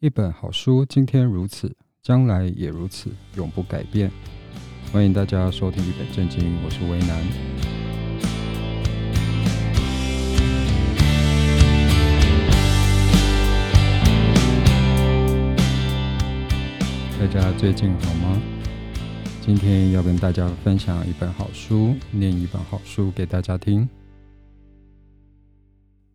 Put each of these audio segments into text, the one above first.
一本好书，今天如此，将来也如此，永不改变。欢迎大家收听《一本正经》，我是维南。大家最近好吗？今天要跟大家分享一本好书，念一本好书给大家听。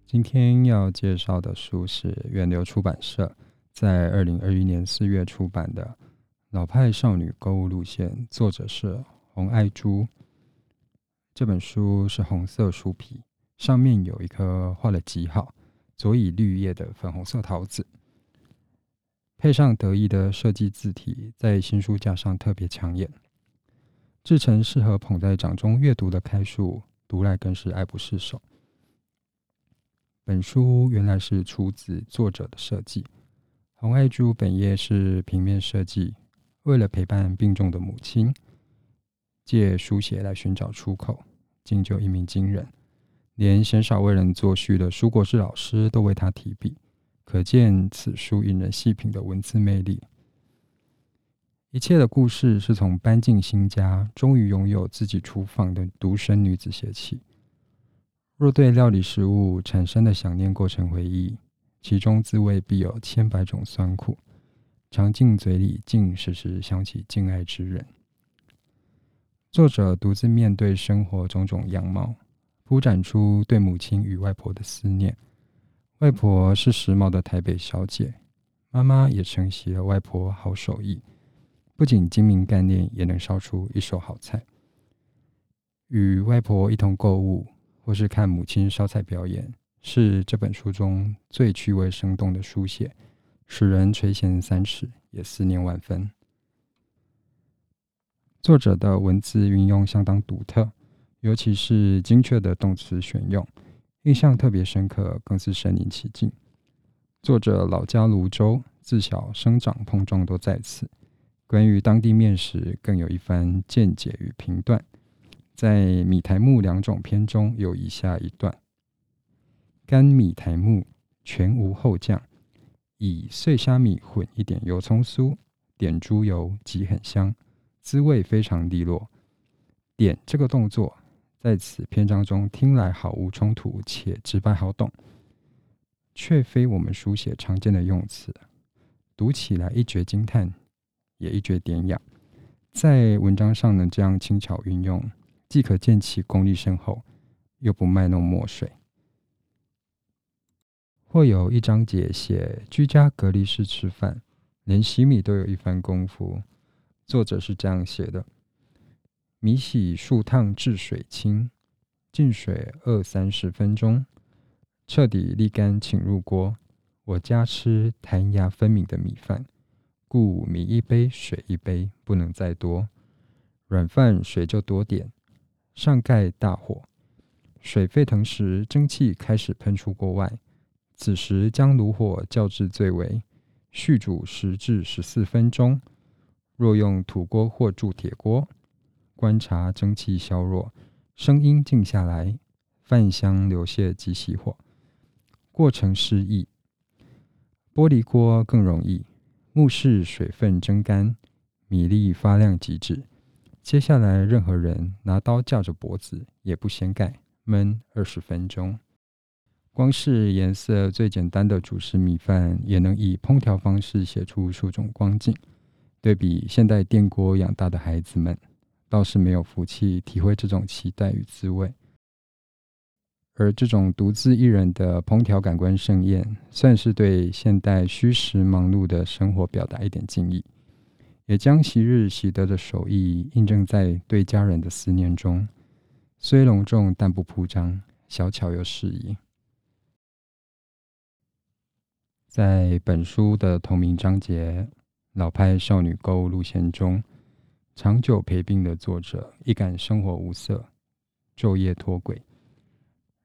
今天要介绍的书是源流出版社。在二零二一年四月出版的《老派少女购物路线》，作者是洪爱珠。这本书是红色书皮，上面有一颗画了记号、左以绿叶的粉红色桃子，配上得意的设计字体，在新书架上特别抢眼，制成适合捧在掌中阅读的开书，读来更是爱不释手。本书原来是出自作者的设计。洪爱珠本业是平面设计，为了陪伴病重的母亲，借书写来寻找出口，竟就一鸣惊人，连鲜少为人作序的书国志老师都为他提笔，可见此书引人细品的文字魅力。一切的故事是从搬进新家，终于拥有自己厨房的独生女子写起。若对料理食物产生的想念过程回忆。其中滋味必有千百种酸苦，尝进嘴里，竟时时想起敬爱之人。作者独自面对生活种种样貌，铺展出对母亲与外婆的思念。外婆是时髦的台北小姐，妈妈也承袭了外婆好手艺，不仅精明干练，也能烧出一手好菜。与外婆一同购物，或是看母亲烧菜表演。是这本书中最趣味生动的书写，使人垂涎三尺，也思念万分。作者的文字运用相当独特，尤其是精确的动词选用，印象特别深刻，更是身临其境。作者老家泸州，自小生长碰撞都在此，关于当地面食更有一番见解与评断。在米苔目两种篇中有以下一段。干米苔木全无后酱，以碎虾米混一点油葱酥，点猪油即很香，滋味非常利落。点这个动作在此篇章中听来毫无冲突，且直白好懂，却非我们书写常见的用词，读起来一绝惊叹，也一绝典雅。在文章上能这样轻巧运用，既可见其功力深厚，又不卖弄墨水。或有一章节写居家隔离式吃饭，连洗米都有一番功夫。作者是这样写的：米洗数烫至水清，浸水二三十分钟，彻底沥干，请入锅。我家吃弹牙分明的米饭，故米一杯水一杯，不能再多。软饭水就多点，上盖大火，水沸腾时，蒸汽开始喷出锅外。此时将炉火校至最微，续煮十至十四分钟。若用土锅或铸铁锅，观察蒸汽消弱，声音静下来，饭香流泻即熄火。过程适宜。玻璃锅更容易，目视水分蒸干，米粒发亮即止。接下来，任何人拿刀架着脖子，也不掀盖，焖二十分钟。光是颜色最简单的主食米饭，也能以烹调方式写出数种光景。对比现代电锅养大的孩子们，倒是没有福气体会这种期待与滋味。而这种独自一人的烹调感官盛宴，算是对现代虚实忙碌的生活表达一点敬意，也将昔日习得的手艺印证在对家人的思念中。虽隆重，但不铺张，小巧又适宜。在本书的同名章节《老派少女购物路线》中，长久陪病的作者一感生活无色，昼夜脱轨。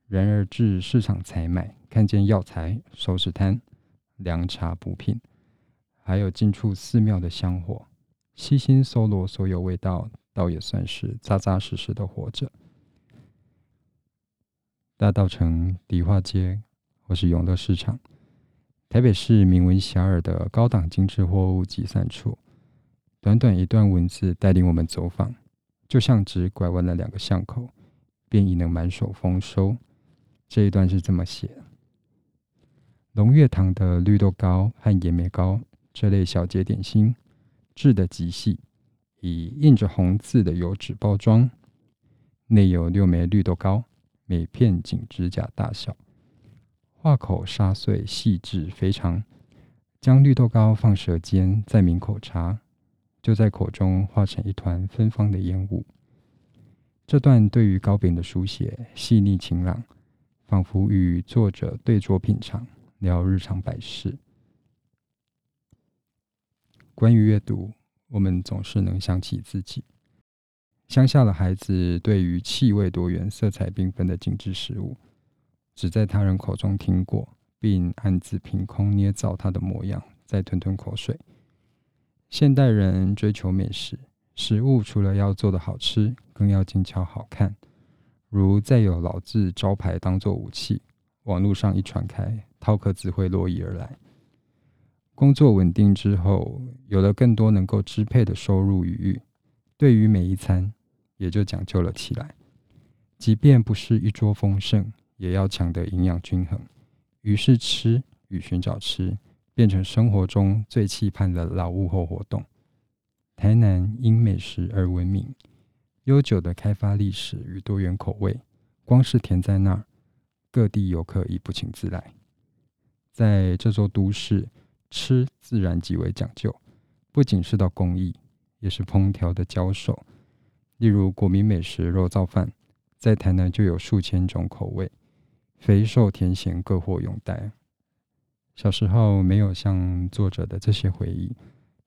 然而至市场采买，看见药材、熟食摊、凉茶补品，还有近处寺庙的香火，悉心搜罗所有味道，倒也算是扎扎实实的活着。大稻埕迪化街或是永乐市场。台北市名闻遐迩的高档精致货物集散处。短短一段文字带领我们走访，就像只拐弯了两个巷口，便已能满手丰收。这一段是这么写：龙悦堂的绿豆糕和野莓糕这类小节点心，制的极细，以印着红字的油纸包装，内有六枚绿豆糕，每片仅指甲大小，化口沙碎细致非常，将绿豆糕放舌尖，再抿口茶。就在口中化成一团芬芳的烟雾。这段对于糕饼的书写细腻晴朗，仿佛与作者对酌品尝，聊日常百事。关于阅读，我们总是能想起自己。乡下的孩子对于气味多元、色彩缤纷的精致食物，只在他人口中听过，并暗自凭空捏造他的模样，再吞吞口水。现代人追求美食，食物除了要做得好吃，更要精巧好看。如再有老字招牌当做武器，网络上一传开，饕客自会络绎而来。工作稳定之后，有了更多能够支配的收入余裕，对于每一餐也就讲究了起来。即便不是一桌丰盛，也要抢得营养均衡。于是吃与寻找吃。变成生活中最期盼的老物后活动。台南因美食而闻名，悠久的开发历史与多元口味，光是填在那儿，各地游客已不请自来。在这座都市，吃自然极为讲究，不仅是道工艺，也是烹调的交手。例如国民美食肉燥饭，在台南就有数千种口味，肥瘦甜咸各获拥戴。小时候没有像作者的这些回忆，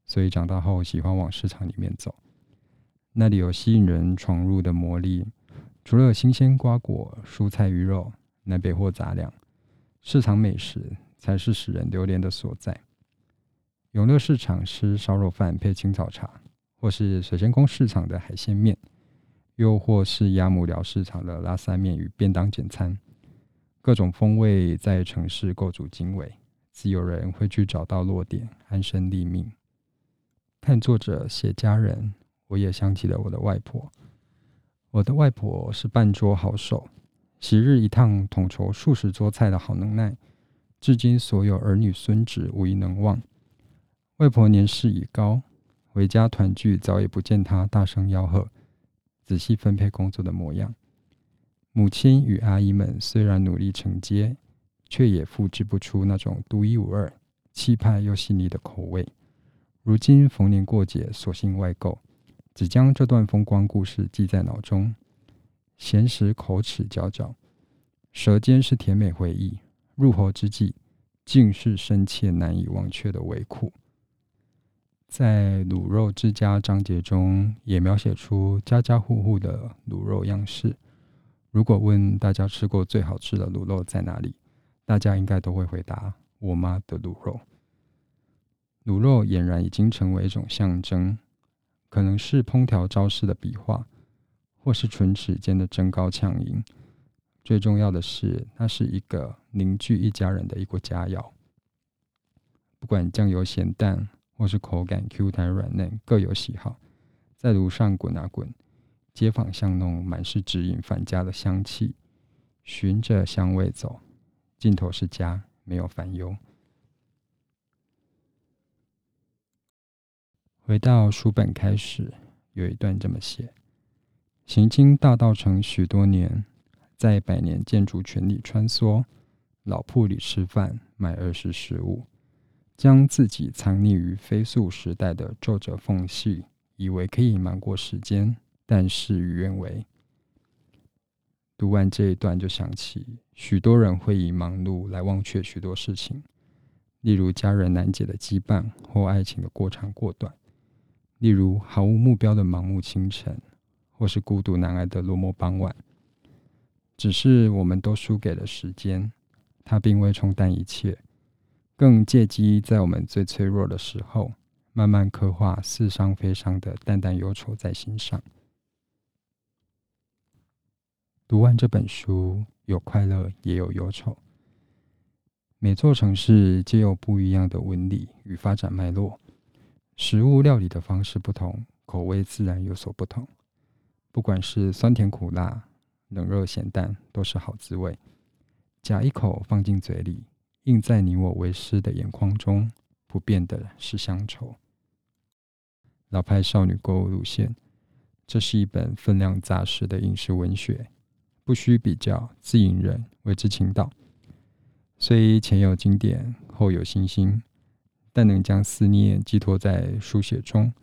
所以长大后喜欢往市场里面走。那里有吸引人闯入的魔力，除了新鲜瓜果、蔬菜鱼肉、南北货杂粮，市场美食才是使人流连的所在。永乐市场吃烧肉饭配青草茶，或是水仙宫市场的海鲜面，又或是鸭母寮市场的拉萨面与便当简餐，各种风味在城市构筑经纬。自有人会去找到落点，安身立命。看作者写家人，我也想起了我的外婆。我的外婆是办桌好手，昔日一趟统筹数十桌菜的好能耐，至今所有儿女孙子无一能忘。外婆年事已高，回家团聚早已不见她大声吆喝、仔细分配工作的模样。母亲与阿姨们虽然努力承接。却也复制不出那种独一无二、气派又细腻的口味。如今逢年过节，索性外购，只将这段风光故事记在脑中。闲时口齿嚼嚼，舌尖是甜美回忆，入喉之际，竟是深切难以忘却的味苦。在卤肉之家章节中，也描写出家家户户的卤肉样式。如果问大家吃过最好吃的卤肉在哪里？大家应该都会回答：“我妈的卤肉。”卤肉俨然已经成为一种象征，可能是烹调招式的笔画，或是唇齿间的争高抢赢。最重要的是，它是一个凝聚一家人的一锅佳肴。不管酱油咸淡，或是口感 Q 弹软嫩，各有喜好。在炉上滚啊滚，街坊巷弄满是指引返家的香气，循着香味走。尽头是家，没有烦忧。回到书本开始，有一段这么写：行经大道城许多年，在百年建筑群里穿梭，老铺里吃饭，买儿时食物，将自己藏匿于飞速时代的皱褶缝隙，以为可以瞒过时间，但事与愿违。读完这一段，就想起许多人会以忙碌来忘却许多事情，例如家人难解的羁绊，或爱情的过长过短；例如毫无目标的盲目清晨，或是孤独难挨的落寞傍晚。只是我们都输给了时间，它并未冲淡一切，更借机在我们最脆弱的时候，慢慢刻画似伤非伤的淡淡忧愁在心上。读完这本书，有快乐，也有忧愁。每座城市皆有不一样的纹理与发展脉络，食物料理的方式不同，口味自然有所不同。不管是酸甜苦辣、冷热咸淡，都是好滋味。夹一口放进嘴里，映在你我为师的眼眶中，不变的是乡愁。老派少女购物路线，这是一本分量扎实的饮食文学，不需比较，自引人为之倾倒。虽前有经典，后有新兴，但能将思念寄托在书写中，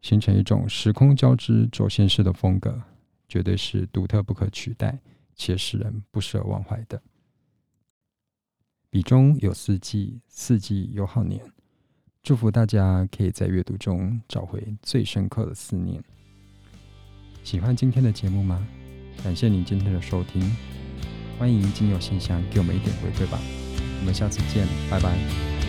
形成一种时空交织、轴线式的风格，绝对是独特不可取代，且使人不舍忘怀的。笔中有四季，四季有好年。祝福大家可以在阅读中找回最深刻的思念。喜欢今天的节目吗？感谢您今天的收听，欢迎进入信箱给我们一点回馈吧。我们下次见，拜拜。